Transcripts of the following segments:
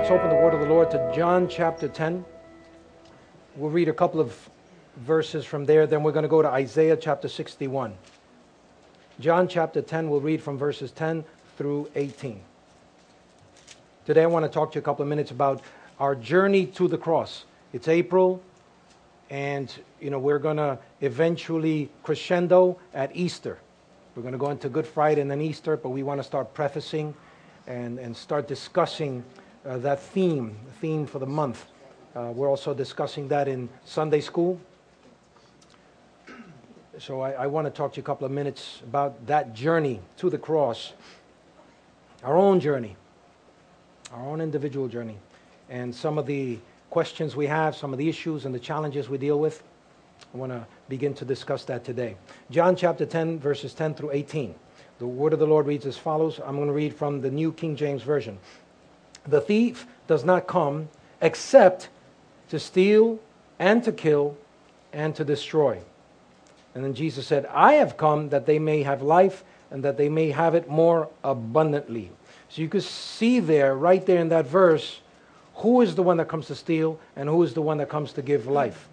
Let's open the word of the Lord to John chapter 10. We'll read a couple of verses from there, then we're going to go to Isaiah chapter 61. John chapter 10, we'll read from verses 10 through 18. Today I want to talk to you a couple of minutes about our journey to the cross. It's April, and you know we're going to eventually crescendo at Easter. We're going to go into Good Friday and then Easter, but we want to start prefacing and, and start discussing uh, that theme, the theme for the month. Uh, we're also discussing that in Sunday school. So I, I want to talk to you a couple of minutes about that journey to the cross, our own journey, our own individual journey, and some of the questions we have, some of the issues and the challenges we deal with. I want to begin to discuss that today. John chapter 10, verses 10 through 18. The word of the Lord reads as follows. I'm going to read from the New King James Version. The thief does not come except to steal and to kill and to destroy. And then Jesus said, I have come that they may have life and that they may have it more abundantly. So you could see there, right there in that verse, who is the one that comes to steal and who is the one that comes to give life.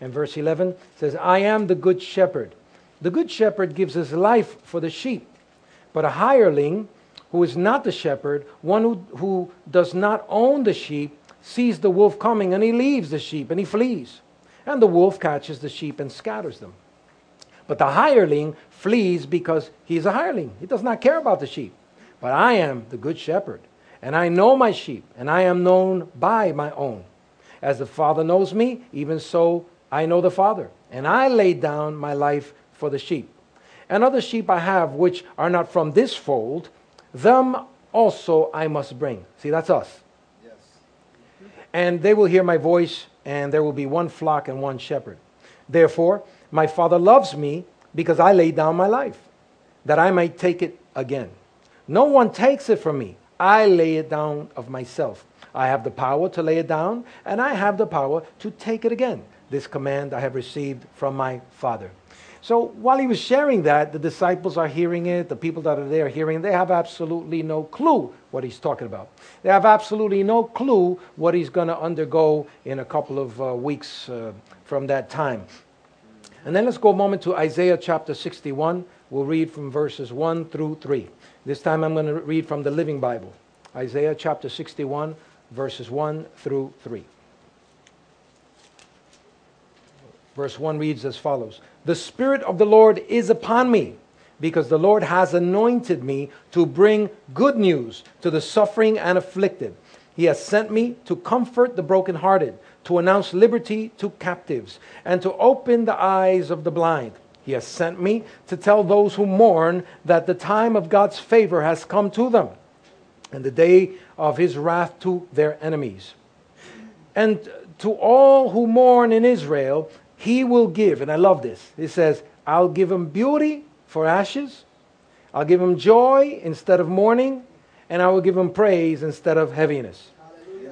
And verse 11 says, I am the good shepherd. The good shepherd gives his life for the sheep. But a hireling, who is not the shepherd, one who, who does not own the sheep, sees the wolf coming and he leaves the sheep and he flees. And the wolf catches the sheep and scatters them. But the hireling flees because he's a hireling. He does not care about the sheep. But I am the good shepherd, and I know my sheep, and I am known by my own. As the Father knows me, even so I know the Father, and I lay down my life for the sheep. And other sheep I have which are not from this fold, them also I must bring. See, that's us. Yes. And they will hear my voice, and there will be one flock and one shepherd. Therefore, my Father loves me because I lay down my life, that I might take it again. No one takes it from me. I lay it down of myself. I have the power to lay it down, and I have the power to take it again. This command I have received from my Father. So while he was sharing that, the disciples are hearing it, the people that are there hearing it, they have absolutely no clue what he's talking about. They have absolutely no clue what he's going to undergo in a couple of uh, weeks uh, from that time. And then let's go a moment to Isaiah chapter 61. We'll read from verses 1 through 3. This time I'm going to read from the Living Bible. Isaiah chapter 61, verses 1 through 3. Verse 1 reads as follows The Spirit of the Lord is upon me, because the Lord has anointed me to bring good news to the suffering and afflicted. He has sent me to comfort the brokenhearted, to announce liberty to captives, and to open the eyes of the blind. He has sent me to tell those who mourn that the time of God's favor has come to them, and the day of his wrath to their enemies. And to all who mourn in Israel, he will give, and I love this. He says, I'll give him beauty for ashes, I'll give him joy instead of mourning, and I will give him praise instead of heaviness.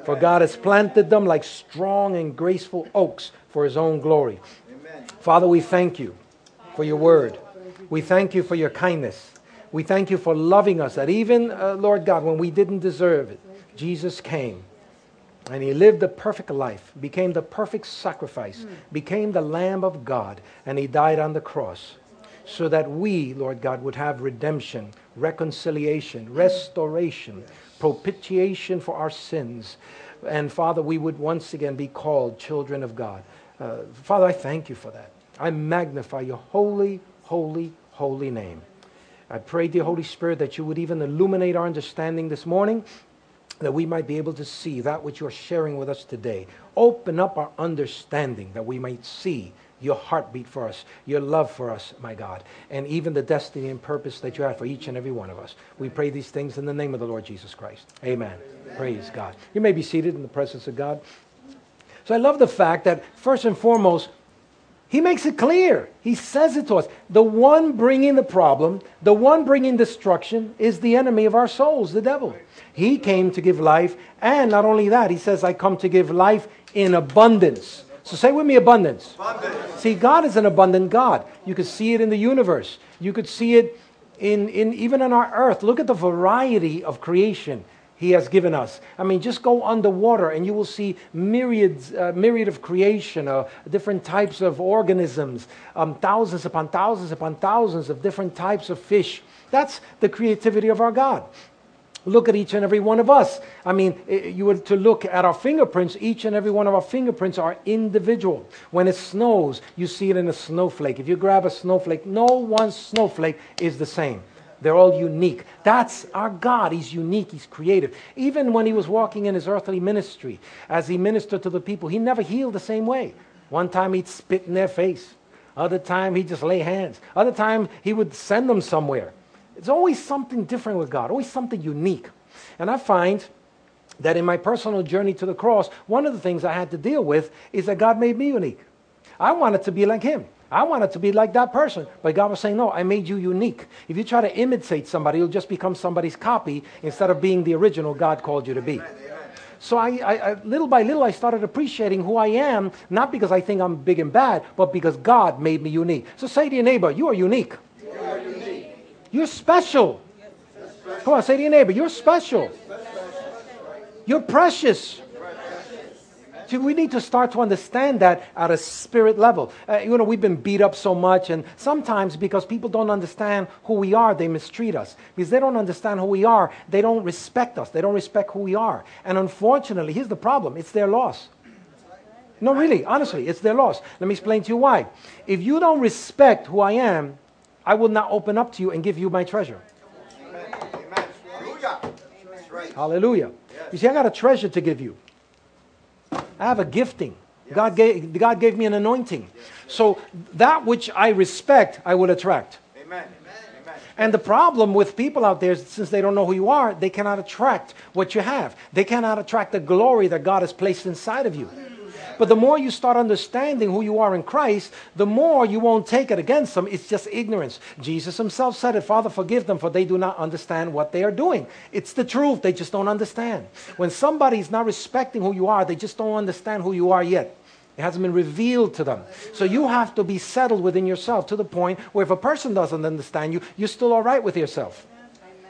For God has planted them like strong and graceful oaks for his own glory. Amen. Father, we thank you for your word. We thank you for your kindness. We thank you for loving us, that even, uh, Lord God, when we didn't deserve it, Jesus came and he lived the perfect life, became the perfect sacrifice, mm. became the Lamb of God, and he died on the cross so that we, Lord God, would have redemption, reconciliation, restoration, propitiation for our sins. And Father, we would once again be called children of God. Uh, Father, I thank you for that. I magnify your holy, holy, holy name. I pray, dear Holy Spirit, that you would even illuminate our understanding this morning that we might be able to see that which you're sharing with us today. Open up our understanding that we might see your heartbeat for us, your love for us, my God, and even the destiny and purpose that you have for each and every one of us. We pray these things in the name of the Lord Jesus Christ. Amen. Amen. Praise God. You may be seated in the presence of God. So I love the fact that, first and foremost, he makes it clear. He says it to us. The one bringing the problem, the one bringing destruction, is the enemy of our souls, the devil. He came to give life, and not only that, he says, I come to give life in abundance. So say with me abundance. abundance. See, God is an abundant God. You could see it in the universe. You could see it in, in even on our earth. Look at the variety of creation. He has given us. I mean, just go underwater and you will see myriads, uh, myriad of creation, uh, different types of organisms, um, thousands upon thousands upon thousands of different types of fish. That's the creativity of our God. Look at each and every one of us. I mean, you were to look at our fingerprints, each and every one of our fingerprints are individual. When it snows, you see it in a snowflake. If you grab a snowflake, no one snowflake is the same. They're all unique. That's our God. He's unique. He's creative. Even when he was walking in his earthly ministry, as he ministered to the people, he never healed the same way. One time he'd spit in their face. Other time he'd just lay hands. Other time he would send them somewhere. It's always something different with God, always something unique. And I find that in my personal journey to the cross, one of the things I had to deal with is that God made me unique. I wanted to be like him. I wanted to be like that person. But God was saying, No, I made you unique. If you try to imitate somebody, you'll just become somebody's copy instead of being the original God called you to be. So I, I, I, little by little, I started appreciating who I am, not because I think I'm big and bad, but because God made me unique. So say to your neighbor, you are unique. You are unique. You're special. Come on, say to your neighbor, you're special. You're precious. See, we need to start to understand that at a spirit level. Uh, you know, we've been beat up so much, and sometimes because people don't understand who we are, they mistreat us. Because they don't understand who we are, they don't respect us. They don't respect who we are. And unfortunately, here's the problem it's their loss. No, really, honestly, it's their loss. Let me explain to you why. If you don't respect who I am, I will not open up to you and give you my treasure. Amen. Hallelujah. Hallelujah. You see, I got a treasure to give you. I have a gifting. Yes. God, gave, God gave me an anointing. Yes. So that which I respect, I will attract. Amen. And the problem with people out there, since they don't know who you are, they cannot attract what you have. They cannot attract the glory that God has placed inside of you. But the more you start understanding who you are in Christ, the more you won't take it against them. It's just ignorance. Jesus himself said it Father, forgive them, for they do not understand what they are doing. It's the truth. They just don't understand. When somebody's not respecting who you are, they just don't understand who you are yet. It hasn't been revealed to them. So you have to be settled within yourself to the point where if a person doesn't understand you, you're still all right with yourself.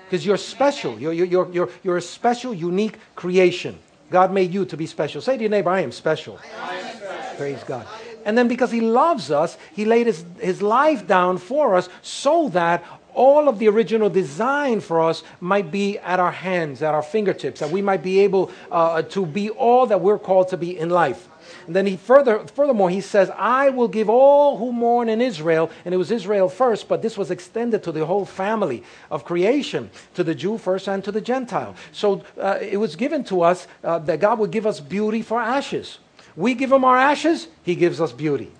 Because you're special. You're, you're, you're, you're a special, unique creation. God made you to be special. Say to your neighbor, I am special. I am special. Praise God. And then because He loves us, He laid His, his life down for us so that all of the original design for us might be at our hands, at our fingertips, that we might be able uh, to be all that we're called to be in life. And then he further, furthermore, he says, I will give all who mourn in Israel. And it was Israel first, but this was extended to the whole family of creation, to the Jew first and to the Gentile. So uh, it was given to us uh, that God would give us beauty for ashes. We give him our ashes, he gives us beauty.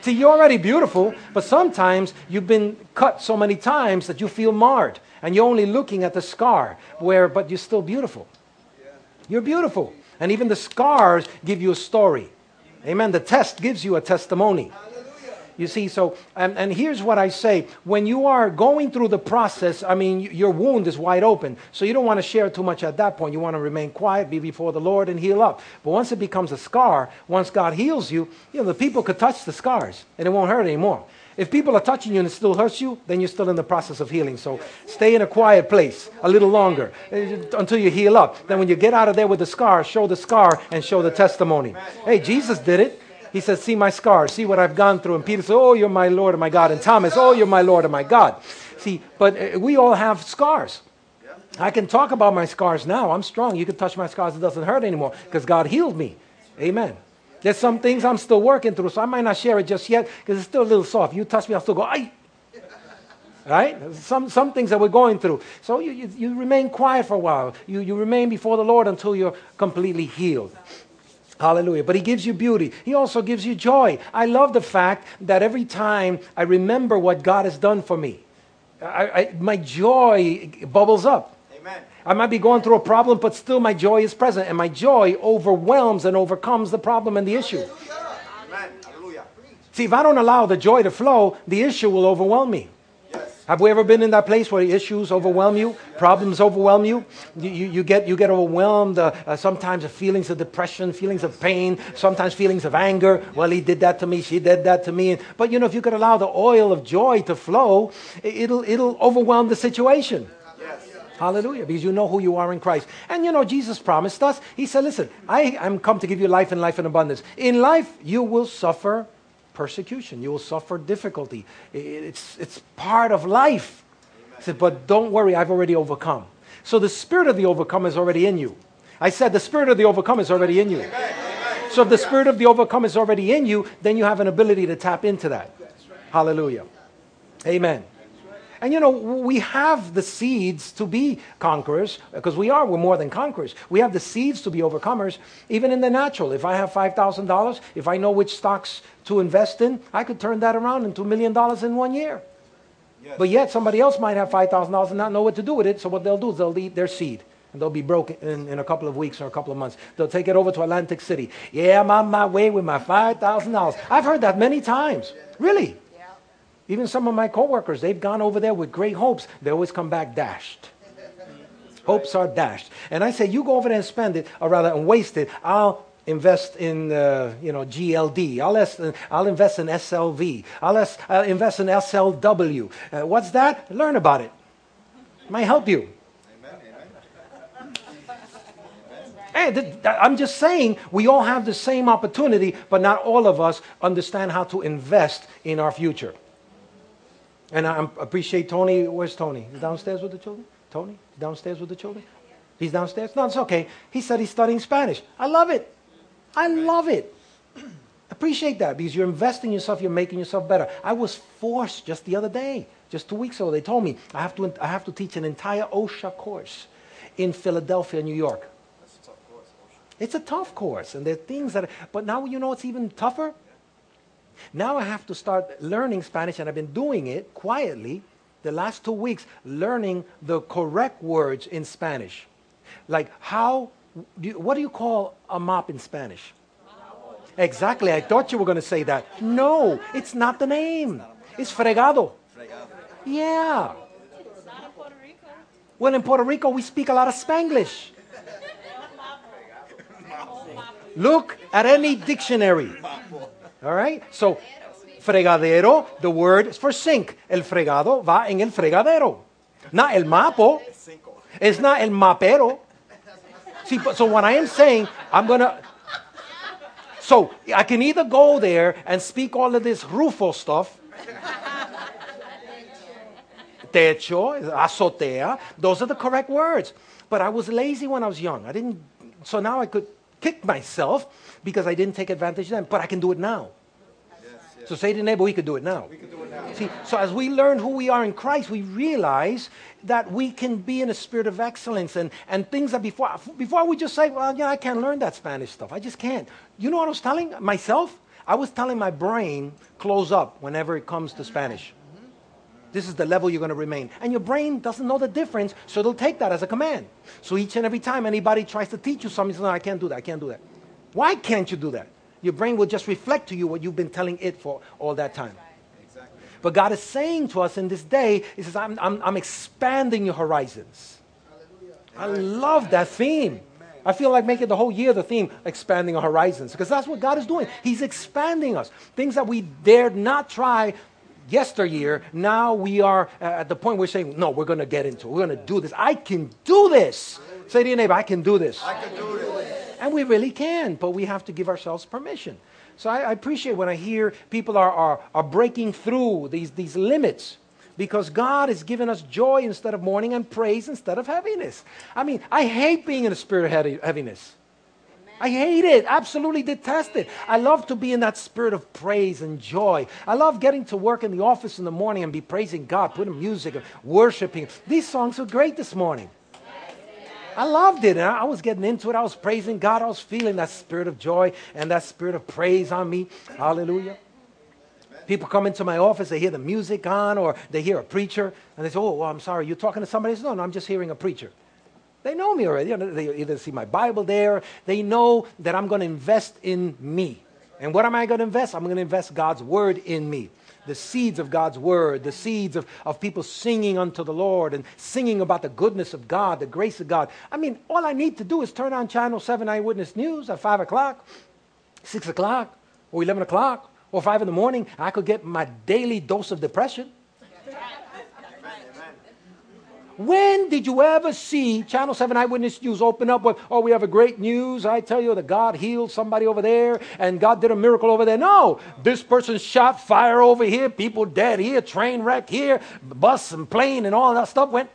See, you're already beautiful, but sometimes you've been cut so many times that you feel marred, and you're only looking at the scar, where, but you're still beautiful. You're beautiful. And even the scars give you a story. Amen. The test gives you a testimony. You see, so, and, and here's what I say. When you are going through the process, I mean, your wound is wide open. So you don't want to share too much at that point. You want to remain quiet, be before the Lord, and heal up. But once it becomes a scar, once God heals you, you know, the people could touch the scars and it won't hurt anymore. If people are touching you and it still hurts you, then you're still in the process of healing. So stay in a quiet place a little longer eh, until you heal up. Then when you get out of there with the scar, show the scar and show the testimony. Hey, Jesus did it. He says, See my scar, see what I've gone through. And Peter said, Oh, you're my Lord and my God. And Thomas, Oh, you're my Lord and my God. See, but eh, we all have scars. I can talk about my scars now. I'm strong. You can touch my scars, it doesn't hurt anymore because God healed me. Amen. There's some things I'm still working through, so I might not share it just yet because it's still a little soft. You touch me, I'll still go, ay. Right? Some, some things that we're going through. So you, you, you remain quiet for a while. You, you remain before the Lord until you're completely healed. Hallelujah. But he gives you beauty. He also gives you joy. I love the fact that every time I remember what God has done for me, I, I, my joy bubbles up. I might be going through a problem, but still my joy is present, and my joy overwhelms and overcomes the problem and the issue. Amen. See, if I don't allow the joy to flow, the issue will overwhelm me. Have we ever been in that place where issues overwhelm you, problems overwhelm you? You, you, you get, you get overwhelmed, uh, uh, sometimes feelings of depression, feelings of pain, sometimes feelings of anger. Well, he did that to me, she did that to me. But you know, if you could allow the oil of joy to flow, it'll, it'll overwhelm the situation. Hallelujah. Because you know who you are in Christ. And you know, Jesus promised us, He said, Listen, I am come to give you life and life in abundance. In life, you will suffer persecution, you will suffer difficulty. It's, it's part of life. He said, But don't worry, I've already overcome. So the spirit of the overcome is already in you. I said, The spirit of the overcome is already in you. So if the spirit of the overcome is already in you, then you have an ability to tap into that. Hallelujah. Amen. And you know, we have the seeds to be conquerors because we are, we're more than conquerors. We have the seeds to be overcomers, even in the natural. If I have $5,000, if I know which stocks to invest in, I could turn that around into a million dollars in one year. Yes. But yet, somebody else might have $5,000 and not know what to do with it. So, what they'll do is they'll eat their seed and they'll be broke in, in a couple of weeks or a couple of months. They'll take it over to Atlantic City. Yeah, I'm on my way with my $5,000. I've heard that many times. Really? Even some of my coworkers, they've gone over there with great hopes. They always come back dashed. Hopes are dashed. And I say, you go over there and spend it, or rather, and waste it. I'll invest in, uh, you know, GLD. I'll, es- I'll invest in SLV. I'll, es- I'll invest in SLW. Uh, what's that? Learn about it. it might help you. Hey, I'm just saying we all have the same opportunity, but not all of us understand how to invest in our future. And I appreciate Tony. Where's Tony? He's downstairs with the children? Tony? Downstairs with the children? He's downstairs? No, it's okay. He said he's studying Spanish. I love it. I love it. Appreciate that because you're investing yourself, you're making yourself better. I was forced just the other day, just two weeks ago, they told me I have to, I have to teach an entire OSHA course in Philadelphia, New York. That's a tough course, OSHA. It's a tough course, and there are things that, but now you know it's even tougher? Now I have to start learning Spanish, and I've been doing it quietly the last two weeks, learning the correct words in Spanish. Like how, do you, what do you call a mop in Spanish? Exactly. I thought you were going to say that. No, it's not the name. It's fregado. Yeah. Well, in Puerto Rico, we speak a lot of Spanglish. Look at any dictionary. All right? So, fregadero, the word is for sink. El fregado va en el fregadero. Not el mapo. It's not el mapero. See, so what I am saying, I'm going to. So I can either go there and speak all of this Rufo stuff. Techo, azotea. Those are the correct words. But I was lazy when I was young. I didn't. So now I could kick myself because I didn't take advantage then, but I can do it now. So say to the neighbor, we could do it now. Do it now. See, so as we learn who we are in Christ, we realize that we can be in a spirit of excellence and, and things that before, before we just say, well, yeah, I can't learn that Spanish stuff. I just can't. You know what I was telling myself? I was telling my brain, close up whenever it comes to Spanish. This is the level you're going to remain. And your brain doesn't know the difference, so it'll take that as a command. So each and every time anybody tries to teach you something, you say, no, I can't do that, I can't do that. Why can't you do that? Your brain will just reflect to you what you've been telling it for all that time. Exactly. But God is saying to us in this day, He says, I'm, I'm, I'm expanding your horizons. Hallelujah. I love that theme. I feel like making the whole year the theme, expanding our horizons, because that's what God is doing. He's expanding us. Things that we dared not try yesteryear, now we are uh, at the point we're saying, no, we're going to get into it. We're going to do this. I can do this. Say to your neighbor, I can do this. I can do this. And we really can, but we have to give ourselves permission. So I, I appreciate when I hear people are, are, are breaking through these, these limits because God has given us joy instead of mourning and praise instead of heaviness. I mean, I hate being in a spirit of heaviness. I hate it, absolutely detest it. I love to be in that spirit of praise and joy. I love getting to work in the office in the morning and be praising God, putting music, worshiping. These songs are great this morning. I loved it. And I was getting into it. I was praising God. I was feeling that spirit of joy and that spirit of praise on me. Hallelujah. People come into my office, they hear the music on, or they hear a preacher, and they say, Oh, well, I'm sorry, you're talking to somebody? Say, no, no, I'm just hearing a preacher. They know me already. They either see my Bible there, they know that I'm going to invest in me. And what am I going to invest? I'm going to invest God's word in me the seeds of God's word, the seeds of, of people singing unto the Lord and singing about the goodness of God, the grace of God. I mean, all I need to do is turn on Channel 7 Eyewitness News at 5 o'clock, 6 o'clock, or 11 o'clock, or 5 in the morning. I could get my daily dose of depression. When did you ever see Channel 7 Eyewitness News open up with, oh, we have a great news. I tell you that God healed somebody over there and God did a miracle over there. No, this person shot fire over here, people dead here, train wreck here, bus and plane and all that stuff went.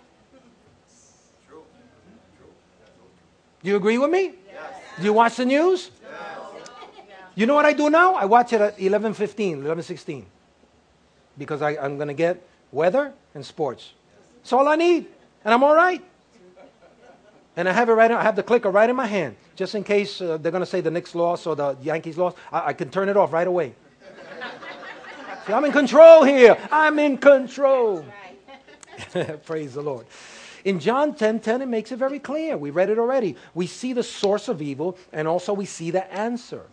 Do you agree with me? Yes. Do you watch the news? Yes. You know what I do now? I watch it at 11.15, 11.16 because I, I'm going to get weather and sports. That's all I need, and I'm all right. And I have it right. I have the clicker right in my hand, just in case uh, they're going to say the Knicks lost or the Yankees lost. I, I can turn it off right away. See, I'm in control here. I'm in control. Praise the Lord. In John 10 10, it makes it very clear. We read it already. We see the source of evil and also we see the answer.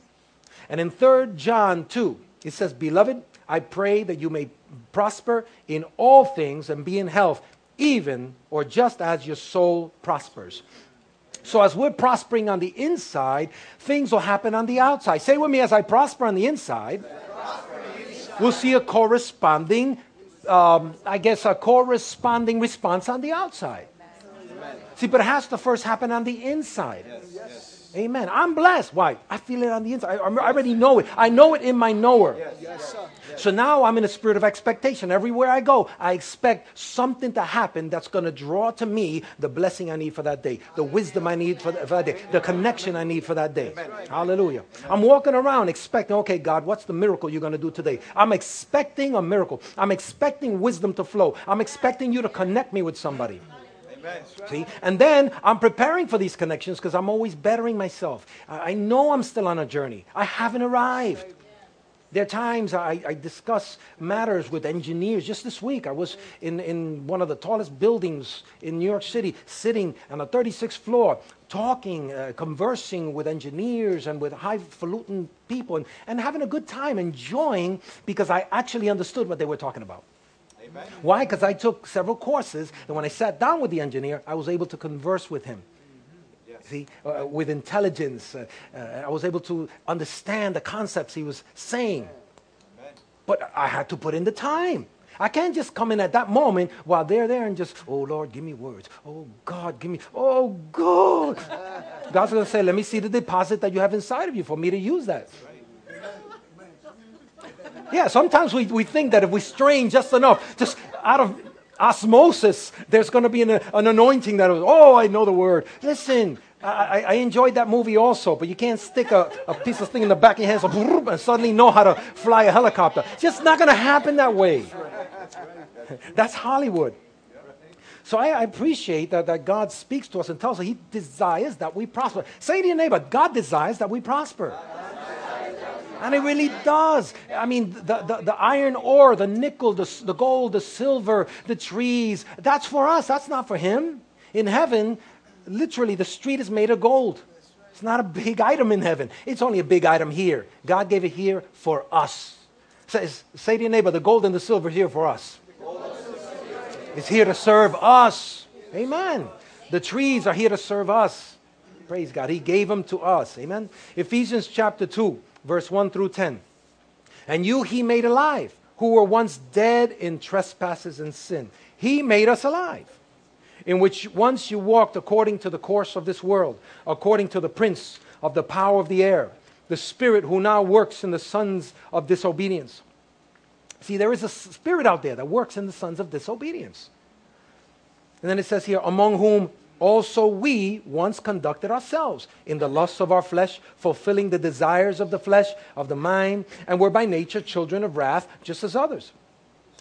And in 3 John 2, it says, Beloved, I pray that you may prosper in all things and be in health, even or just as your soul prospers. So, as we're prospering on the inside, things will happen on the outside. Say with me, as I prosper on the inside, we'll see a corresponding, um, I guess, a corresponding response on the outside. See, but it has to first happen on the inside. Yes. Amen. I'm blessed. Why? I feel it on the inside. I, I already know it. I know it in my knower. Yes, yes, so now I'm in a spirit of expectation. Everywhere I go, I expect something to happen that's going to draw to me the blessing I need for that day, the wisdom I need for, for that day, the connection I need for that day. Hallelujah. I'm walking around expecting, okay, God, what's the miracle you're going to do today? I'm expecting a miracle. I'm expecting wisdom to flow. I'm expecting you to connect me with somebody. See? And then I'm preparing for these connections because I'm always bettering myself. I know I'm still on a journey, I haven't arrived. There are times I, I, discuss matters with engineers. Just this week, I was in, in one of the tallest buildings in New York City, sitting on the 36th floor, talking, uh, conversing with engineers and with highfalutin people, and, and having a good time, enjoying because I actually understood what they were talking about. Why? Because I took several courses, and when I sat down with the engineer, I was able to converse with him. See, uh, with intelligence, uh, uh, I was able to understand the concepts he was saying. But I had to put in the time. I can't just come in at that moment while they're there and just, oh Lord, give me words. Oh God, give me, oh God. God's going to say, let me see the deposit that you have inside of you for me to use that. Yeah, sometimes we, we think that if we strain just enough, just out of osmosis, there's going to be an, an anointing that, oh, I know the word. Listen, I, I, enjoyed that movie also, but you can't stick a, a piece of thing in the back of your hands and suddenly know how to fly a helicopter. It's just not going to happen that way. That's Hollywood. So I, I appreciate that, that God speaks to us and tells us He desires that we prosper. Say to your neighbor, God desires that we prosper. And it really does. I mean, the, the, the iron ore, the nickel, the, the gold, the silver, the trees, that's for us. That's not for him. In heaven, literally, the street is made of gold. It's not a big item in heaven. It's only a big item here. God gave it here for us. Say, say to your neighbor, the gold and the silver here for us. It's here to serve us. Amen. The trees are here to serve us. Praise God. He gave them to us. Amen. Ephesians chapter 2 verse 1 through 10. And you he made alive, who were once dead in trespasses and sin. He made us alive, in which once you walked according to the course of this world, according to the prince of the power of the air, the spirit who now works in the sons of disobedience. See, there is a spirit out there that works in the sons of disobedience. And then it says here, among whom also we once conducted ourselves in the lusts of our flesh, fulfilling the desires of the flesh, of the mind, and were by nature children of wrath, just as others.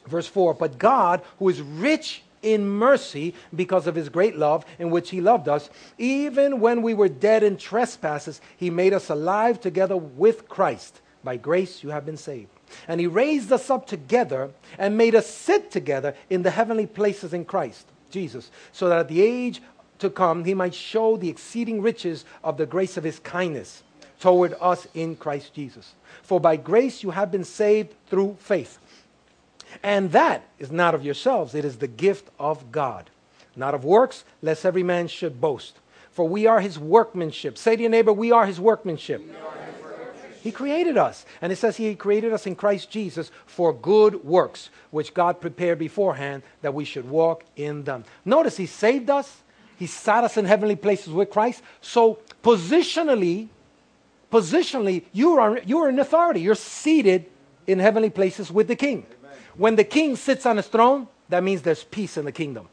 Verse 4 But God, who is rich in mercy because of his great love in which he loved us, even when we were dead in trespasses, he made us alive together with Christ. By grace you have been saved. And he raised us up together and made us sit together in the heavenly places in Christ. Jesus, so that at the age to come, he might show the exceeding riches of the grace of his kindness toward us in Christ Jesus. For by grace you have been saved through faith. And that is not of yourselves, it is the gift of God, not of works, lest every man should boast. For we are his workmanship. Say to your neighbor, we are his workmanship. Are his workmanship. He created us. And it says He created us in Christ Jesus for good works, which God prepared beforehand that we should walk in them. Notice He saved us, He sat us in heavenly places with Christ. So, positionally, positionally, you are, you are in authority. You're seated in heavenly places with the king. Amen. When the king sits on his throne, that means there's peace in the kingdom.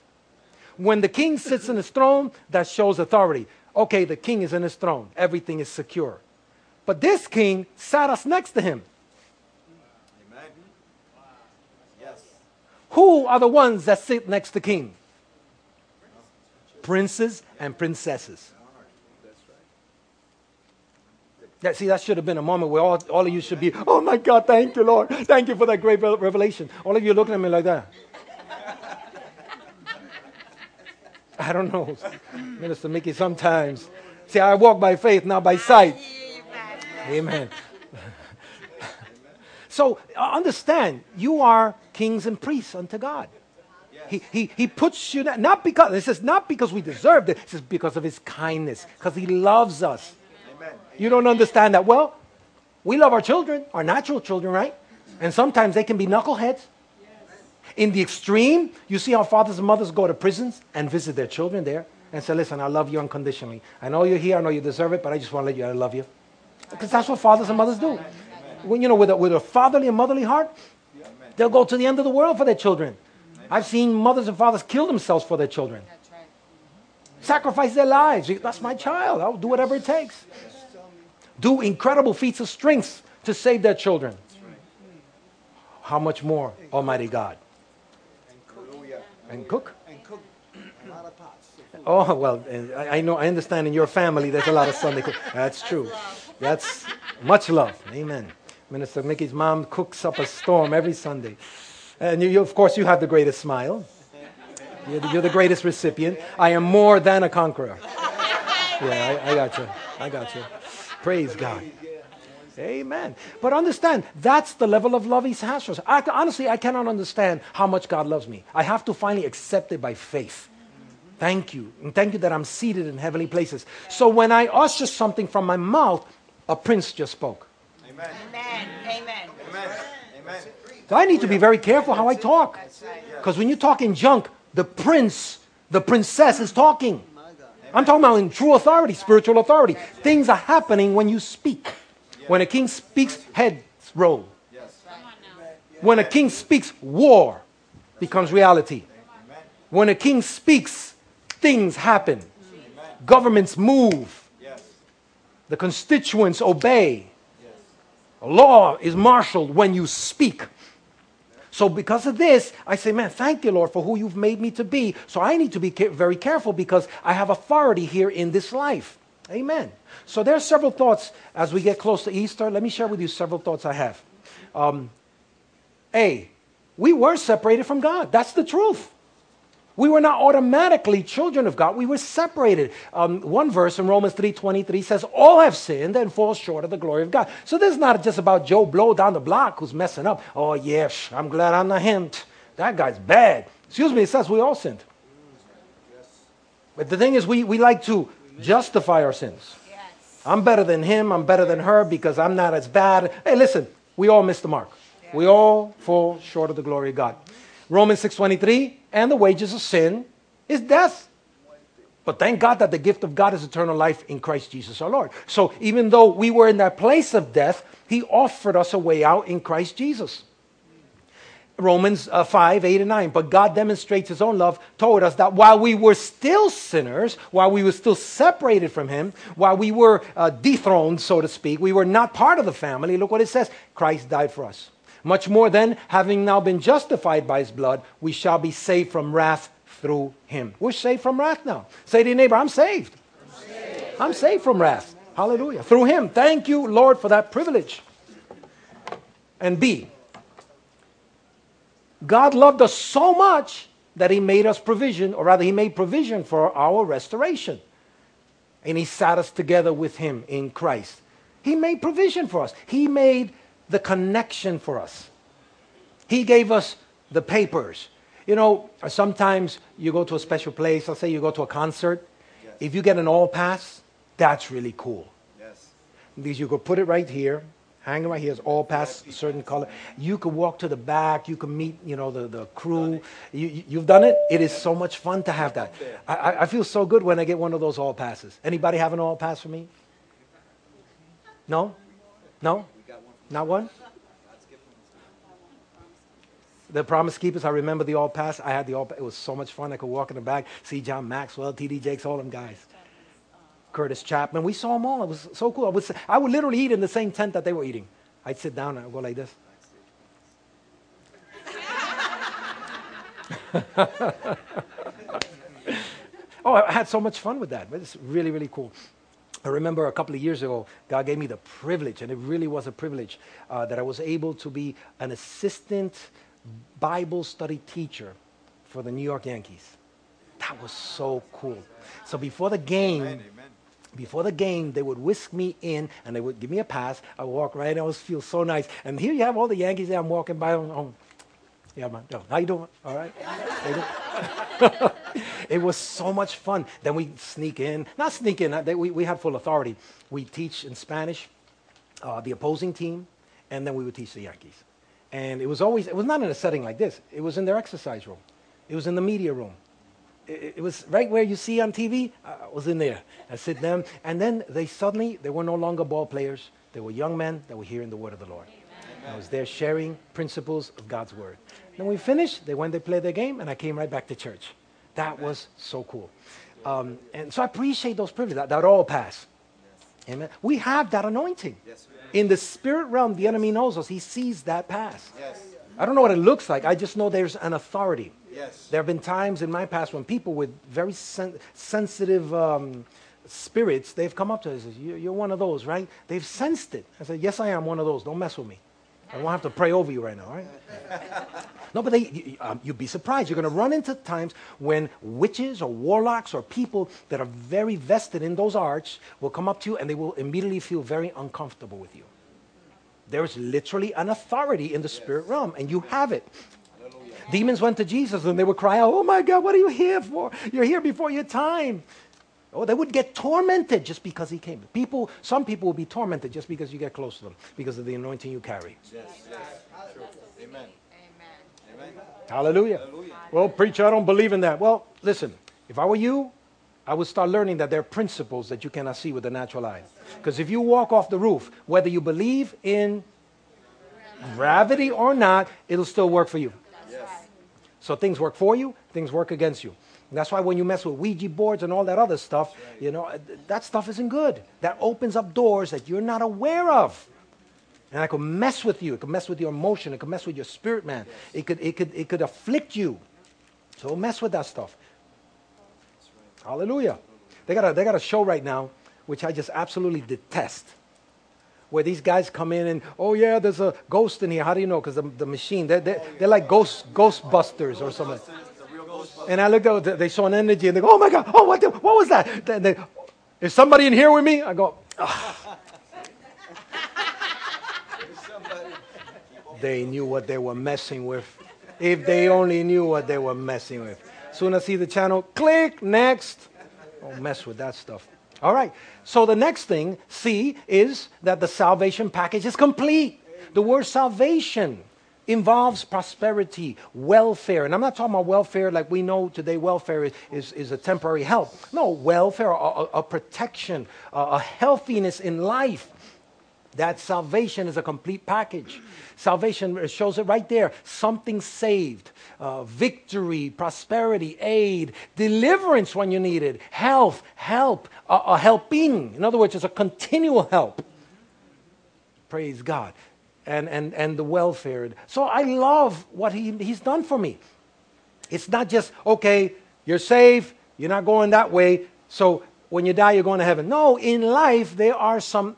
When the king sits in his throne, that shows authority. Okay, the king is in his throne, everything is secure. But this king sat us next to him. Amen. Yes. Who are the ones that sit next to king? Princes and princesses. That, see, that should have been a moment where all, all of you should be, oh my God, thank you, Lord. Thank you for that great revelation. All of you looking at me like that. I don't know, Minister Mickey, sometimes. See, I walk by faith, not by sight. Amen. so uh, understand, you are kings and priests unto God. He, he, he puts you, not because, this is not because we deserved it, this is because of his kindness, because he loves us. Amen. You don't understand that. Well, we love our children, our natural children, right? And sometimes they can be knuckleheads. In the extreme, you see how fathers and mothers go to prisons and visit their children there and say, Listen, I love you unconditionally. I know you're here, I know you deserve it, but I just want to let you know I love you. Because that's what fathers and mothers do. When, you know, with a, with a fatherly and motherly heart, they'll go to the end of the world for their children. I've seen mothers and fathers kill themselves for their children. Mm-hmm. Sacrifice their lives. That's my child. I'll do whatever it takes do incredible feats of strength to save their children. Mm. How much more, Almighty God? And cook? And cook. Oh, well, I know, I understand in your family there's a lot of Sunday cook. That's true. That's much love. Amen. Minister Mickey's mom cooks up a storm every Sunday. And you, you, of course, you have the greatest smile. You're the, you're the, greatest recipient. I am more than a conqueror. Yeah, I, I got you. I got you. Praise God. Amen. But understand, that's the level of love He has for us. I, honestly, I cannot understand how much God loves me. I have to finally accept it by faith. Thank you. And thank you that I'm seated in heavenly places. So when I usher something from my mouth, a prince just spoke. Amen. Amen. Amen. Amen. I need to be very careful how I talk. Because when you talk in junk, the prince, the princess is talking. I'm talking about in true authority, spiritual authority. Things are happening when you speak. When a king speaks, heads roll. When a king speaks, war becomes reality. When a king speaks, things happen. Governments move. The constituents obey. A Law is marshaled when you speak. So, because of this, I say, man, thank you, Lord, for who you've made me to be. So, I need to be very careful because I have authority here in this life. Amen. So, there are several thoughts as we get close to Easter. Let me share with you several thoughts I have. Um, a, we were separated from God. That's the truth. We were not automatically children of God. We were separated. Um, one verse in Romans 3.23 says, all have sinned and fall short of the glory of God. So this is not just about Joe Blow down the block who's messing up. Oh, yes, I'm glad I'm not him. That guy's bad. Excuse me, it says we all sinned. But the thing is, we, we like to justify our sins. I'm better than him. I'm better than her because I'm not as bad. Hey, listen, we all miss the mark. We all fall short of the glory of God. Romans 6.23, and the wages of sin is death. But thank God that the gift of God is eternal life in Christ Jesus our Lord. So even though we were in that place of death, he offered us a way out in Christ Jesus. Romans uh, 5, 8, and 9. But God demonstrates his own love toward us that while we were still sinners, while we were still separated from him, while we were uh, dethroned, so to speak, we were not part of the family, look what it says Christ died for us. Much more then, having now been justified by his blood, we shall be saved from wrath through him. We're saved from wrath now. Say to your neighbor, I'm saved. I'm saved, I'm saved from wrath. Hallelujah. Through him. Thank you, Lord, for that privilege. And B, God loved us so much that he made us provision, or rather, he made provision for our restoration. And he sat us together with him in Christ. He made provision for us. He made the connection for us. He gave us the papers. You know, sometimes you go to a special place, let's say you go to a concert. Yes. If you get an all pass, that's really cool. Yes. Because you could put it right here, hang it right here. It's all pass, a certain color. You could walk to the back. You could meet, you know, the, the crew. You, you, have done it. It is so much fun to have that. I, I feel so good when I get one of those all passes. Anybody have an all pass for me? No? No? Not one? The Promise Keepers, I remember the All Pass. I had the All Pass. It was so much fun. I could walk in the back, see John Maxwell, T.D. Jakes, all them guys. Curtis Chapman. We saw them all. It was so cool. I would, I would literally eat in the same tent that they were eating. I'd sit down and I'd go like this. oh, I had so much fun with that. It's really, really cool. I remember a couple of years ago, God gave me the privilege, and it really was a privilege, uh, that I was able to be an assistant Bible study teacher for the New York Yankees. That was so cool. So before the game, Amen, amen. before the game, they would whisk me in and they would give me a pass. I would walk right, and I always feel so nice. And here you have all the Yankees there. I'm walking by. Oh, yeah, man. How you doing? All right. it was so much fun. Then we sneak in, not sneak in. Uh, we, we had full authority. We teach in Spanish, uh, the opposing team, and then we would teach the Yankees. And it was always, it was not in a setting like this. It was in their exercise room. It was in the media room it, it was right where you see on TV. I was in there. I sit them, and then they suddenly they were no longer ball players. They were young men that were hearing the word of the Lord. I was there sharing principles of God's word. Then we finished. They went, they played their game, and I came right back to church. That was so cool. Um, and so I appreciate those privileges. That, that all pass. Amen. We have that anointing. In the spirit realm, the enemy knows us. He sees that pass. I don't know what it looks like. I just know there's an authority. Yes. There have been times in my past when people with very sen- sensitive um, spirits, they've come up to us and said, You're one of those, right? They've sensed it. I said, Yes, I am one of those. Don't mess with me. I won't have to pray over you right now, right? no, but they, you, um, you'd be surprised. You're going to run into times when witches or warlocks or people that are very vested in those arts will come up to you and they will immediately feel very uncomfortable with you. There is literally an authority in the spirit realm, and you have it. Demons went to Jesus and they would cry out, Oh my God, what are you here for? You're here before your time. Oh, they would get tormented just because he came. People, some people will be tormented just because you get close to them, because of the anointing you carry. Yes, yes. Amen. Amen. Hallelujah. Hallelujah. Well, preacher, I don't believe in that. Well, listen, if I were you, I would start learning that there are principles that you cannot see with the natural eye. Because if you walk off the roof, whether you believe in gravity or not, it'll still work for you. Yes. So things work for you, things work against you. That's why when you mess with Ouija boards and all that other stuff, you know, that stuff isn't good. That opens up doors that you're not aware of. And it could mess with you. It could mess with your emotion. It could mess with your spirit, man. It could, it could, it could afflict you. So mess with that stuff. Hallelujah. They got, a, they got a show right now, which I just absolutely detest where these guys come in and, oh yeah, there's a ghost in here. How do you know? Because the, the machine, they're, they're, they're like ghost, Ghostbusters or something. And I looked out, they saw an energy and they go, oh my God, oh, what, the, what was that? They, is somebody in here with me? I go, ah. they knew what they were messing with. If they only knew what they were messing with. Soon as I see the channel, click, next. Don't mess with that stuff. All right. So the next thing, C, is that the salvation package is complete. The word salvation involves prosperity, welfare. And I'm not talking about welfare like we know today welfare is, is, is a temporary help. No, welfare, a, a, protection, a, a healthiness in life. That salvation is a complete package. Salvation shows it right there. Something saved, uh, victory, prosperity, aid, deliverance when you need it, health, help, a, a helping. In other words, it's a continual help. Praise God. And, and, and the welfare. So I love what he, he's done for me. It's not just, okay, you're saved, you're not going that way, so when you die, you're going to heaven. No, in life, there are some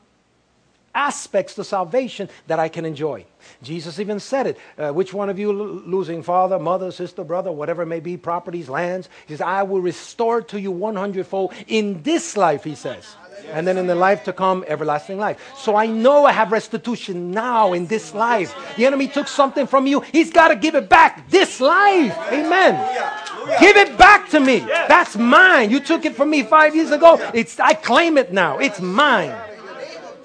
aspects to salvation that I can enjoy. Jesus even said it. Uh, which one of you losing father, mother, sister, brother, whatever it may be, properties, lands? He says, I will restore to you 100 fold in this life, he says. And then in the life to come, everlasting life. So I know I have restitution now in this life. The enemy took something from you. He's got to give it back this life. Amen. Give it back to me. That's mine. You took it from me five years ago. It's, I claim it now. It's mine.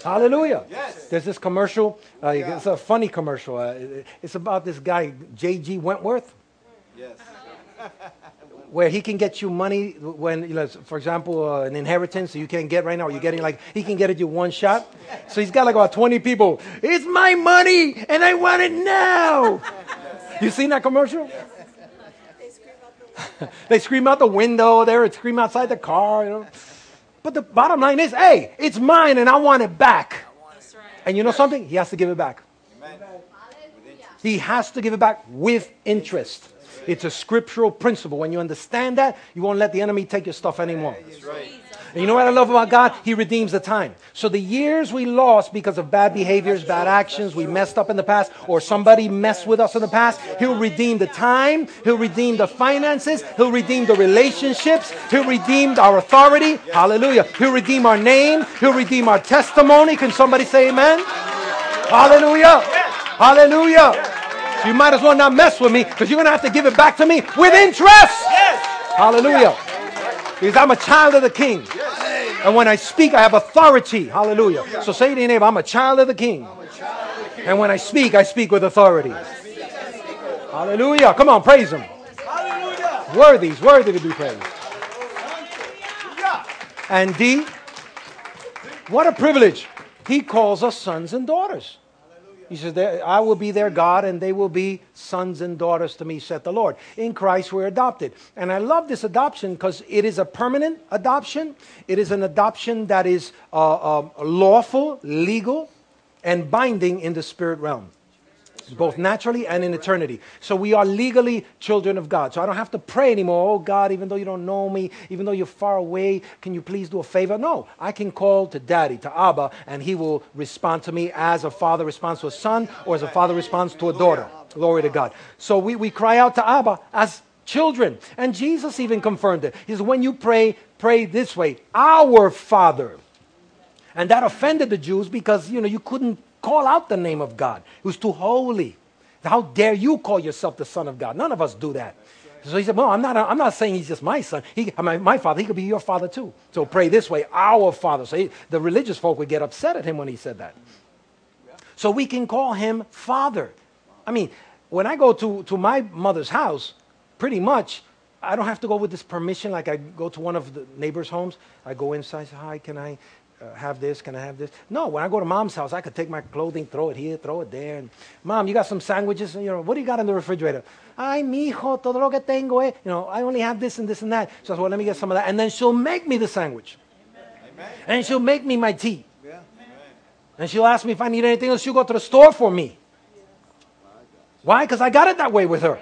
Hallelujah. There's this commercial. Uh. It's a funny commercial. Uh, it's about this guy, J.G. Wentworth. Yes. where he can get you money when, you know, for example, uh, an inheritance you can't get right now. You're getting like, he can get it you one shot. So he's got like about 20 people. It's my money and I want it now. You seen that commercial? they scream out the window there, They scream outside the car, you know. But the bottom line is, hey, it's mine and I want it back. And you know something? He has to give it back. He has to give it back with interest. It's a scriptural principle. When you understand that, you won't let the enemy take your stuff anymore. And you know what I love about God? He redeems the time. So the years we lost because of bad behaviors, bad actions, we messed up in the past, or somebody messed with us in the past, He'll redeem the time. He'll redeem the finances. He'll redeem the relationships. He'll redeem our authority. Hallelujah. He'll redeem our name. He'll redeem our testimony. Can somebody say amen? Hallelujah. Hallelujah. You might as well not mess with me because you're going to have to give it back to me with interest. Hallelujah. Because I'm a child of the king. And when I speak, I have authority. Hallelujah. So say to your neighbor, I'm a child of the king. And when I speak, I speak with authority. Hallelujah. Come on, praise him. Hallelujah. Worthy, worthy to be praised. And D, what a privilege. He calls us sons and daughters. He says, I will be their God and they will be sons and daughters to me, said the Lord. In Christ, we're adopted. And I love this adoption because it is a permanent adoption. It is an adoption that is uh, uh, lawful, legal, and binding in the spirit realm both naturally and in eternity. So we are legally children of God. So I don't have to pray anymore. Oh God, even though you don't know me, even though you're far away, can you please do a favor? No, I can call to daddy, to Abba, and he will respond to me as a father responds to a son or as a father responds to a daughter. Glory to God. So we, we cry out to Abba as children. And Jesus even confirmed it. He says, when you pray, pray this way, our Father. And that offended the Jews because, you know, you couldn't call out the name of God. It was too holy. How dare you call yourself the Son of God? None of us do that. So he said, Well, I'm not, I'm not saying he's just my son. He, my, my father, he could be your father too. So pray this way, our father. So he, the religious folk would get upset at him when he said that. So we can call him father. I mean, when I go to, to my mother's house, pretty much, I don't have to go with this permission like I go to one of the neighbors' homes. I go inside, say, Hi, can I uh, have this? Can I have this? No, when I go to mom's house, I could take my clothing, throw it here, throw it there. And, Mom, you got some sandwiches? You know, what do you got in the refrigerator? Ay, mijo, todo lo que tengo, eh. You know, I only have this and this and that. So I said, well, let me get some of that. And then she'll make me the sandwich. Amen. And she'll make me my tea. Yeah. And she'll ask me if I need anything else. She'll go to the store for me. Why? Because I got it that way with her.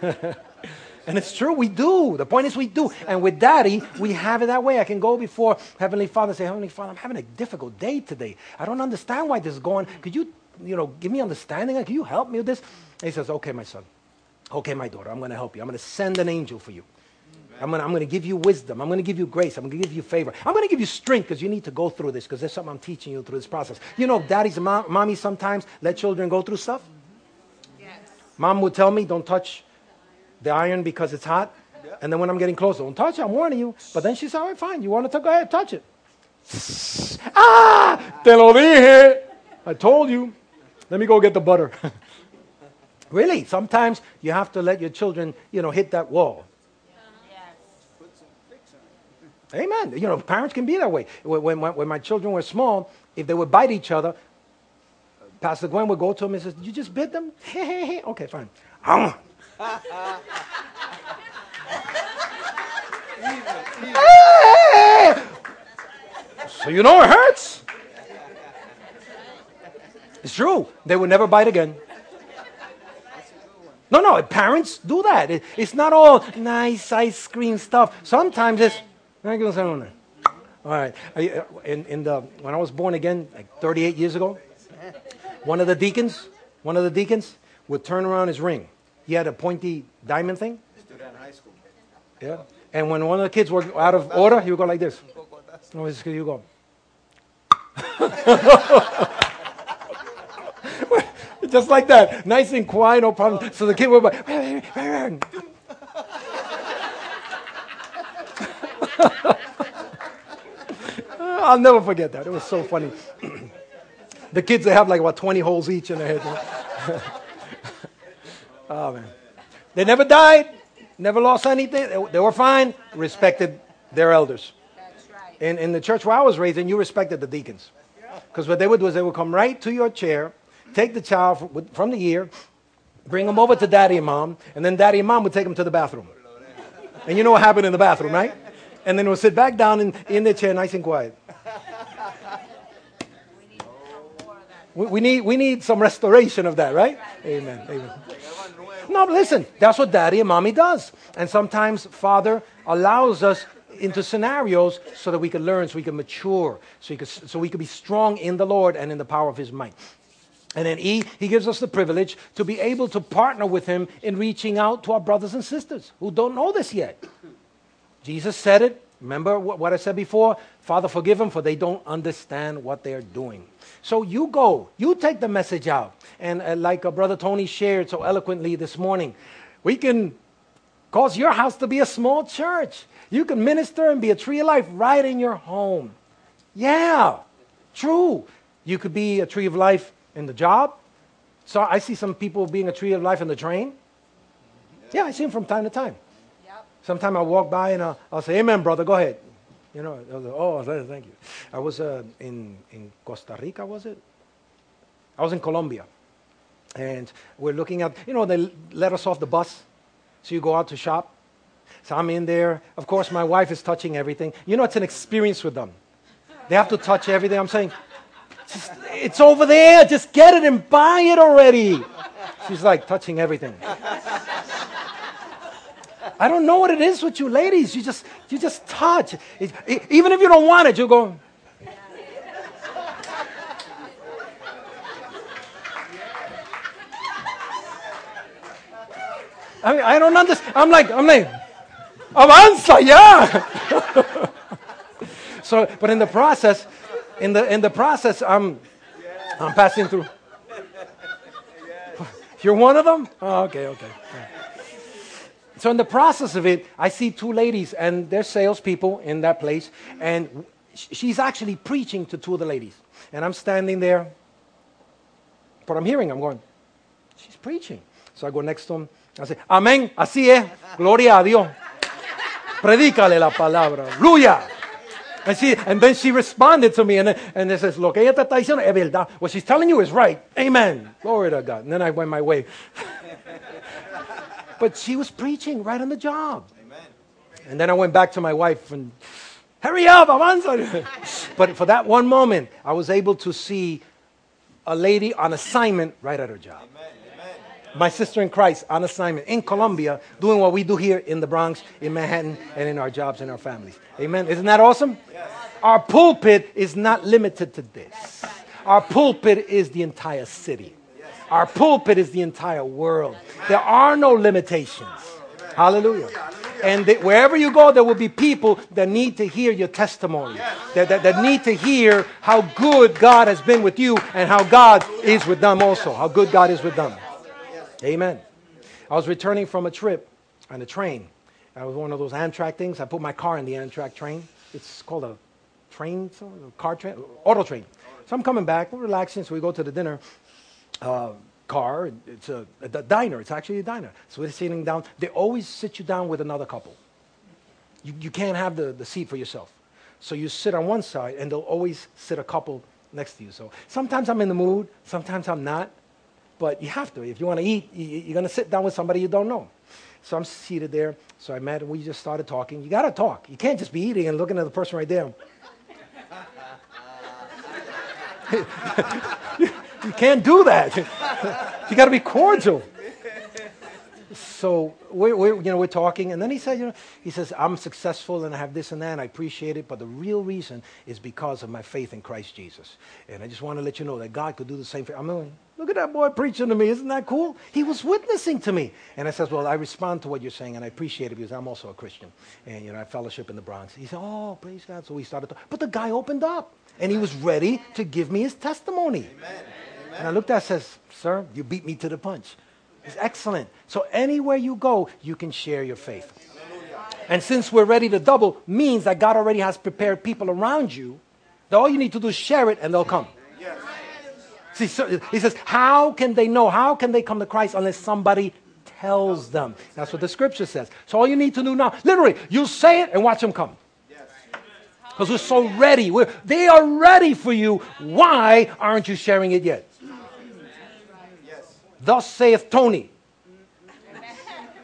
And it's true, we do. The point is, we do. And with daddy, we have it that way. I can go before Heavenly Father and say, Heavenly Father, I'm having a difficult day today. I don't understand why this is going. Could you, you know, give me understanding? Can you help me with this? And he says, Okay, my son. Okay, my daughter, I'm going to help you. I'm going to send an angel for you. I'm going, to, I'm going to give you wisdom. I'm going to give you grace. I'm going to give you favor. I'm going to give you strength because you need to go through this because there's something I'm teaching you through this process. You know, daddies and mom, mommies sometimes let children go through stuff. Yes. Mom would tell me, don't touch the iron because it's hot. Yeah. And then when I'm getting closer, don't touch it, I'm warning you. But then she said, all right, fine. You want to go ahead, touch it. ah, te lo dije. I told you. Let me go get the butter. really, sometimes you have to let your children, you know, hit that wall. Amen. You know, parents can be that way. When, when, when, my children were small, if they would bite each other, Pastor Gwen would go to them and say, You just bit them? okay, fine. So you know it hurts. It's true. They will never bite again. No, no, parents do that. It, it's not all nice ice cream stuff. Sometimes it's. All right. Uh, in, in the, when I was born again, like 38 years ago, one of the deacons, one of the deacons would turn around his ring he had a pointy diamond thing. Stood in high school. Yeah. And when one of the kids were out of order, he would go like this. No, it's you go. Just like that, nice and quiet, no problem. So the kid would like, I'll never forget that. It was so funny. the kids, they have like about 20 holes each in their head. oh, man. They never died, never lost anything. They, were fine, respected their elders. That's right. In, in the church where I was raised in, you respected the deacons. Because what they would do is they would come right to your chair, take the child from, from the ear, bring him over to daddy and mom, and then daddy and mom would take him to the bathroom. And you know what happened in the bathroom, right? And then we'll sit back down in, in the chair, nice and quiet. We, we, need, we need some restoration of that, right? Amen. Amen. No, listen, that's what daddy and mommy does. And sometimes father allows us into scenarios so that we can learn, so we can mature, so, we can, so we can be strong in the Lord and in the power of his might. And then E, he gives us the privilege to be able to partner with him in reaching out to our brothers and sisters who don't know this yet. Jesus said it. Remember what I said before? Father, forgive them, for they don't understand what they're doing. So you go, you take the message out. And uh, like uh, Brother Tony shared so eloquently this morning, we can cause your house to be a small church. You can minister and be a tree of life right in your home. Yeah, true. You could be a tree of life in the job. So I see some people being a tree of life in the train. Yeah, I see them from time to time. Yep. Sometimes I'll walk by and I'll, I'll say, Amen, brother, go ahead. You know, like, oh, thank you. I was uh, in, in Costa Rica, was it? I was in Colombia. And we're looking at, you know, they let us off the bus. So you go out to shop. So I'm in there. Of course, my wife is touching everything. You know, it's an experience with them. They have to touch everything. I'm saying, it's over there. Just get it and buy it already. She's like touching everything. I don't know what it is with you ladies. You just, you just touch. It, it, even if you don't want it, you go. I mean, I don't understand. I'm like, I'm like, avanza, yeah. so, but in the process, in the in the process, I'm I'm passing through. You're one of them? Oh, okay, okay. So in the process of it, I see two ladies, and they're salespeople in that place, and she's actually preaching to two of the ladies, and I'm standing there. But I'm hearing, I'm going, she's preaching. So I go next to him. I say, Amén, así es, gloria a Dios. Predícale la palabra, aleluya. And, she, and then she responded to me and, and it says, lo que ella está diciendo es verdad. What she's telling you is right. Amen. Glory to God. And then I went my way. but she was preaching right on the job. Amen. And then I went back to my wife and, hurry up, avanza. but for that one moment, I was able to see a lady on assignment right at her job. Amen my sister in Christ on assignment in Colombia, doing what we do here in the Bronx, in Manhattan, and in our jobs and our families. Amen. Isn't that awesome? Yes. Our pulpit is not limited to this. Our pulpit is the entire city. Our pulpit is the entire world. There are no limitations. Hallelujah. And wherever you go, there will be people that need to hear your testimony, that, that, that need to hear how good God has been with you and how God is with them also, how good God is with them. Amen. I was returning from a trip on a train. I was one of those Amtrak things. I put my car in the Amtrak train. It's called a train, so, car train, auto train. So I'm coming back, we're relaxing, so we go to the dinner uh, car. It's a, a, diner. It's actually a diner. So we're sitting down. They always sit you down with another couple. You, you can't have the, the seat for yourself. So you sit on one side, and they'll always sit a couple next to you. So sometimes I'm in the mood, sometimes I'm not. But you have to. If you want to eat, you're going to sit down with somebody you don't know. So I'm seated there. So I met, and we just started talking. You got to talk. You can't just be eating and looking at the person right there. you can't do that. you got to be cordial so we're, we're, you know, we're talking, and then he said, you know, he says, I'm successful and I have this and that, and I appreciate it, but the real reason is because of my faith in Christ Jesus. And I just want to let you know that God could do the same for I'm going, look at that boy preaching to me. Isn't that cool? He was witnessing to me. And I says, well, I respond to what you're saying, and I appreciate it because I'm also a Christian. And, you know, I fellowship in the Bronx. He said, oh, praise God. So we started. But the guy opened up, and he was ready to give me his testimony. Amen. And I looked at and says, sir, you beat me to the punch. It's excellent. So anywhere you go, you can share your faith. And since we're ready to double, means that God already has prepared people around you that All you need to do is share it and they'll come. See, so he says, How can they know? How can they come to Christ unless somebody tells them? That's what the scripture says. So all you need to do now, literally, you say it and watch them come. Because we're so ready. We're, they are ready for you. Why aren't you sharing it yet? Thus saith Tony.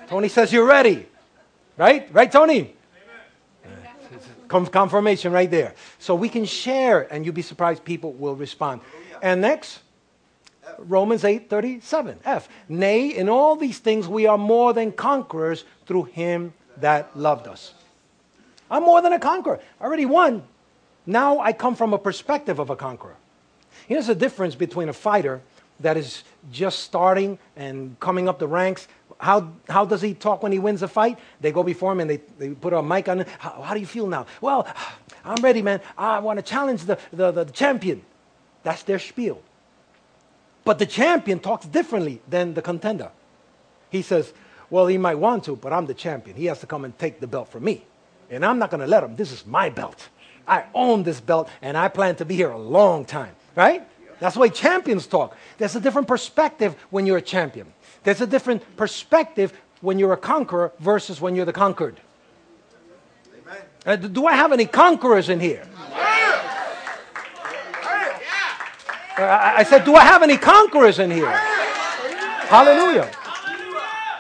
Tony says you're ready. Right? Right, Tony? confirmation right there. So we can share, and you'll be surprised people will respond. And next, Romans 8 37. F. Nay, in all these things we are more than conquerors through him that loved us. I'm more than a conqueror. I already won. Now I come from a perspective of a conqueror. Here's the difference between a fighter that is just starting and coming up the ranks. How, how does he talk when he wins a fight? They go before him and they, they put a mic on him. How, how do you feel now? Well, I'm ready, man. I want to challenge the, the, the champion. That's their spiel. But the champion talks differently than the contender. He says, Well, he might want to, but I'm the champion. He has to come and take the belt from me. And I'm not going to let him. This is my belt. I own this belt, and I plan to be here a long time. Right? That's the way champions talk. There's a different perspective when you're a champion. There's a different perspective when you're a conqueror versus when you're the conquered. Uh, do I have any conquerors in here? I said, Do I have any conquerors in here? Hallelujah.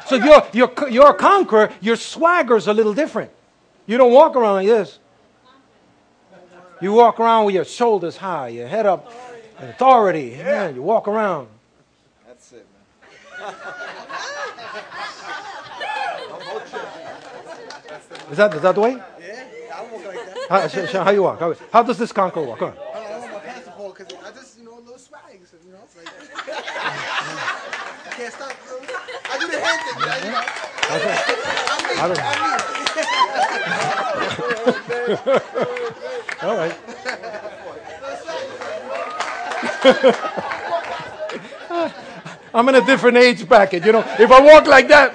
So you're, you're, you're a conqueror, your swagger's a little different. You don't walk around like this. You walk around with your shoulders high, your head up, authority. Yeah, you walk around. That's it, man. Is that, is that the way? Yeah, I walk like that. How, sh- sh- how you walk? How, how does this conqueror walk? Come on. I don't want my pants to fall because I just, you know, a little swag. So, you know, it's like I can't stop. I do the hand thing. man, You know. I don't- I mean, All right. I'm in a different age bracket. You know, if I walk like that,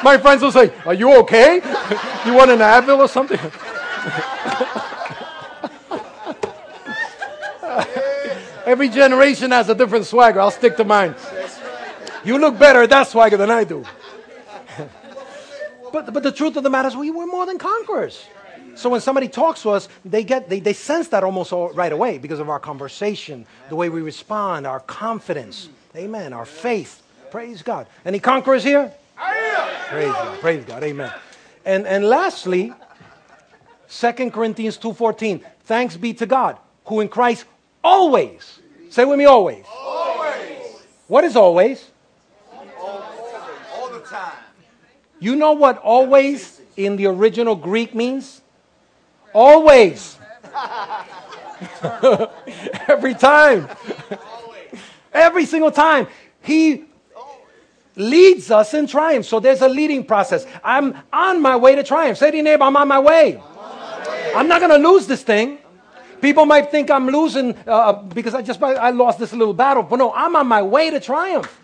my friends will say, "Are you okay? You want an Advil or something?" Every generation has a different swagger. I'll stick to mine. You look better at that swagger than I do. but, but the truth of the matter is, we were more than conquerors. So when somebody talks to us, they get they, they sense that almost all right away because of our conversation, the way we respond, our confidence. Amen. Our faith. Praise God. Any conquerors here? Praise God. Praise God. Amen. And and lastly, 2 Corinthians 2:14. Thanks be to God, who in Christ always. Say with me always. always, What is always? all the time. You know what always in the original Greek means? Always. Every time. Every single time. He leads us in triumph. So there's a leading process. I'm on my way to triumph. Say to your neighbor, I'm on my way. I'm not going to lose this thing. People might think I'm losing uh, because I just I lost this little battle, but no, I'm on my way to triumph.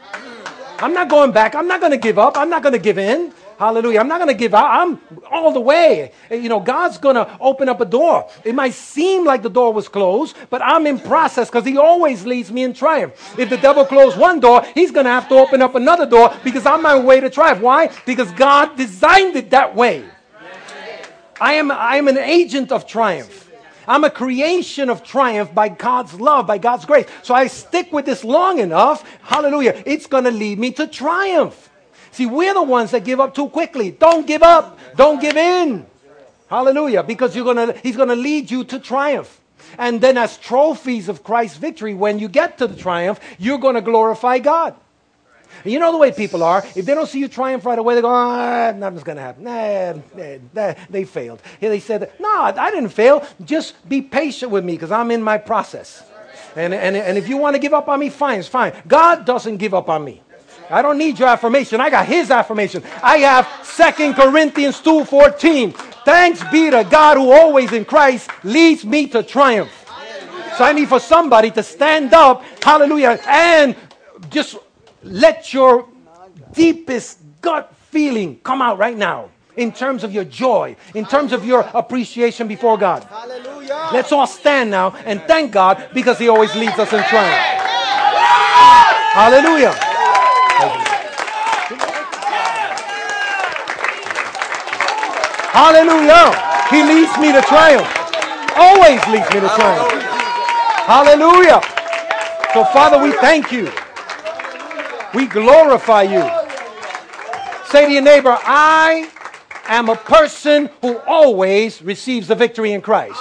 I'm not going back. I'm not going to give up. I'm not going to give in. Hallelujah. I'm not going to give out. I'm all the way. You know, God's going to open up a door. It might seem like the door was closed, but I'm in process because He always leads me in triumph. If the devil closed one door, He's going to have to open up another door because I'm on my way to triumph. Why? Because God designed it that way. I am, I am an agent of triumph. I'm a creation of triumph by God's love, by God's grace. So I stick with this long enough. Hallelujah. It's going to lead me to triumph. See, we're the ones that give up too quickly. Don't give up. Don't give in. Hallelujah. Because you're gonna, he's going to lead you to triumph. And then, as trophies of Christ's victory, when you get to the triumph, you're going to glorify God. You know the way people are. If they don't see you triumph right away, they go, ah, nothing's going to happen. Nah, nah, they failed. Here they said, no, I didn't fail. Just be patient with me because I'm in my process. And, and, and if you want to give up on me, fine, it's fine. God doesn't give up on me. I don't need your affirmation. I got his affirmation. I have Second Corinthians 2.14. Thanks be to God who always in Christ leads me to triumph. So I need for somebody to stand up, hallelujah, and just let your deepest gut feeling come out right now. in terms of your joy, in terms of your appreciation before God. Hallelujah. Let's all stand now and thank God because He always leads us in triumph. Hallelujah. Hallelujah. He leads me to triumph. Always leads me to triumph. Hallelujah. So, Father, we thank you. We glorify you. Say to your neighbor, I am a person who always receives the victory in Christ.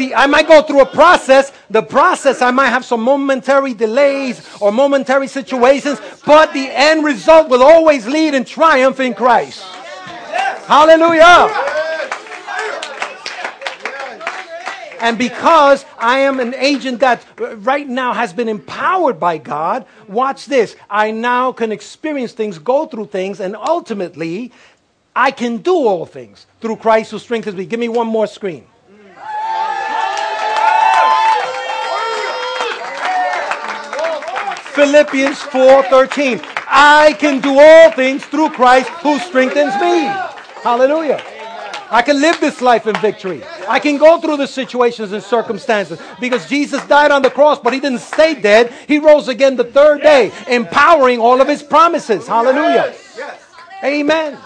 See, I might go through a process. The process, I might have some momentary delays or momentary situations, but the end result will always lead in triumph in Christ. Hallelujah. And because I am an agent that right now has been empowered by God, watch this. I now can experience things, go through things, and ultimately, I can do all things through Christ who strengthens me. Give me one more screen. Philippians 4:13. I can do all things through Christ who strengthens me. Hallelujah. I can live this life in victory. I can go through the situations and circumstances because Jesus died on the cross, but he didn't stay dead. He rose again the third day, empowering all of his promises. Hallelujah. Amen.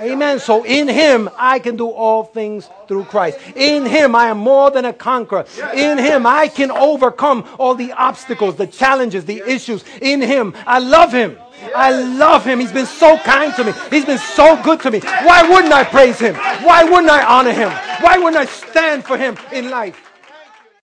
Amen. So in him I can do all things through Christ. In him I am more than a conqueror. In him I can overcome all the obstacles, the challenges, the issues. In him I love him. I love him. He's been so kind to me. He's been so good to me. Why wouldn't I praise him? Why wouldn't I honor him? Why wouldn't I stand for him in life?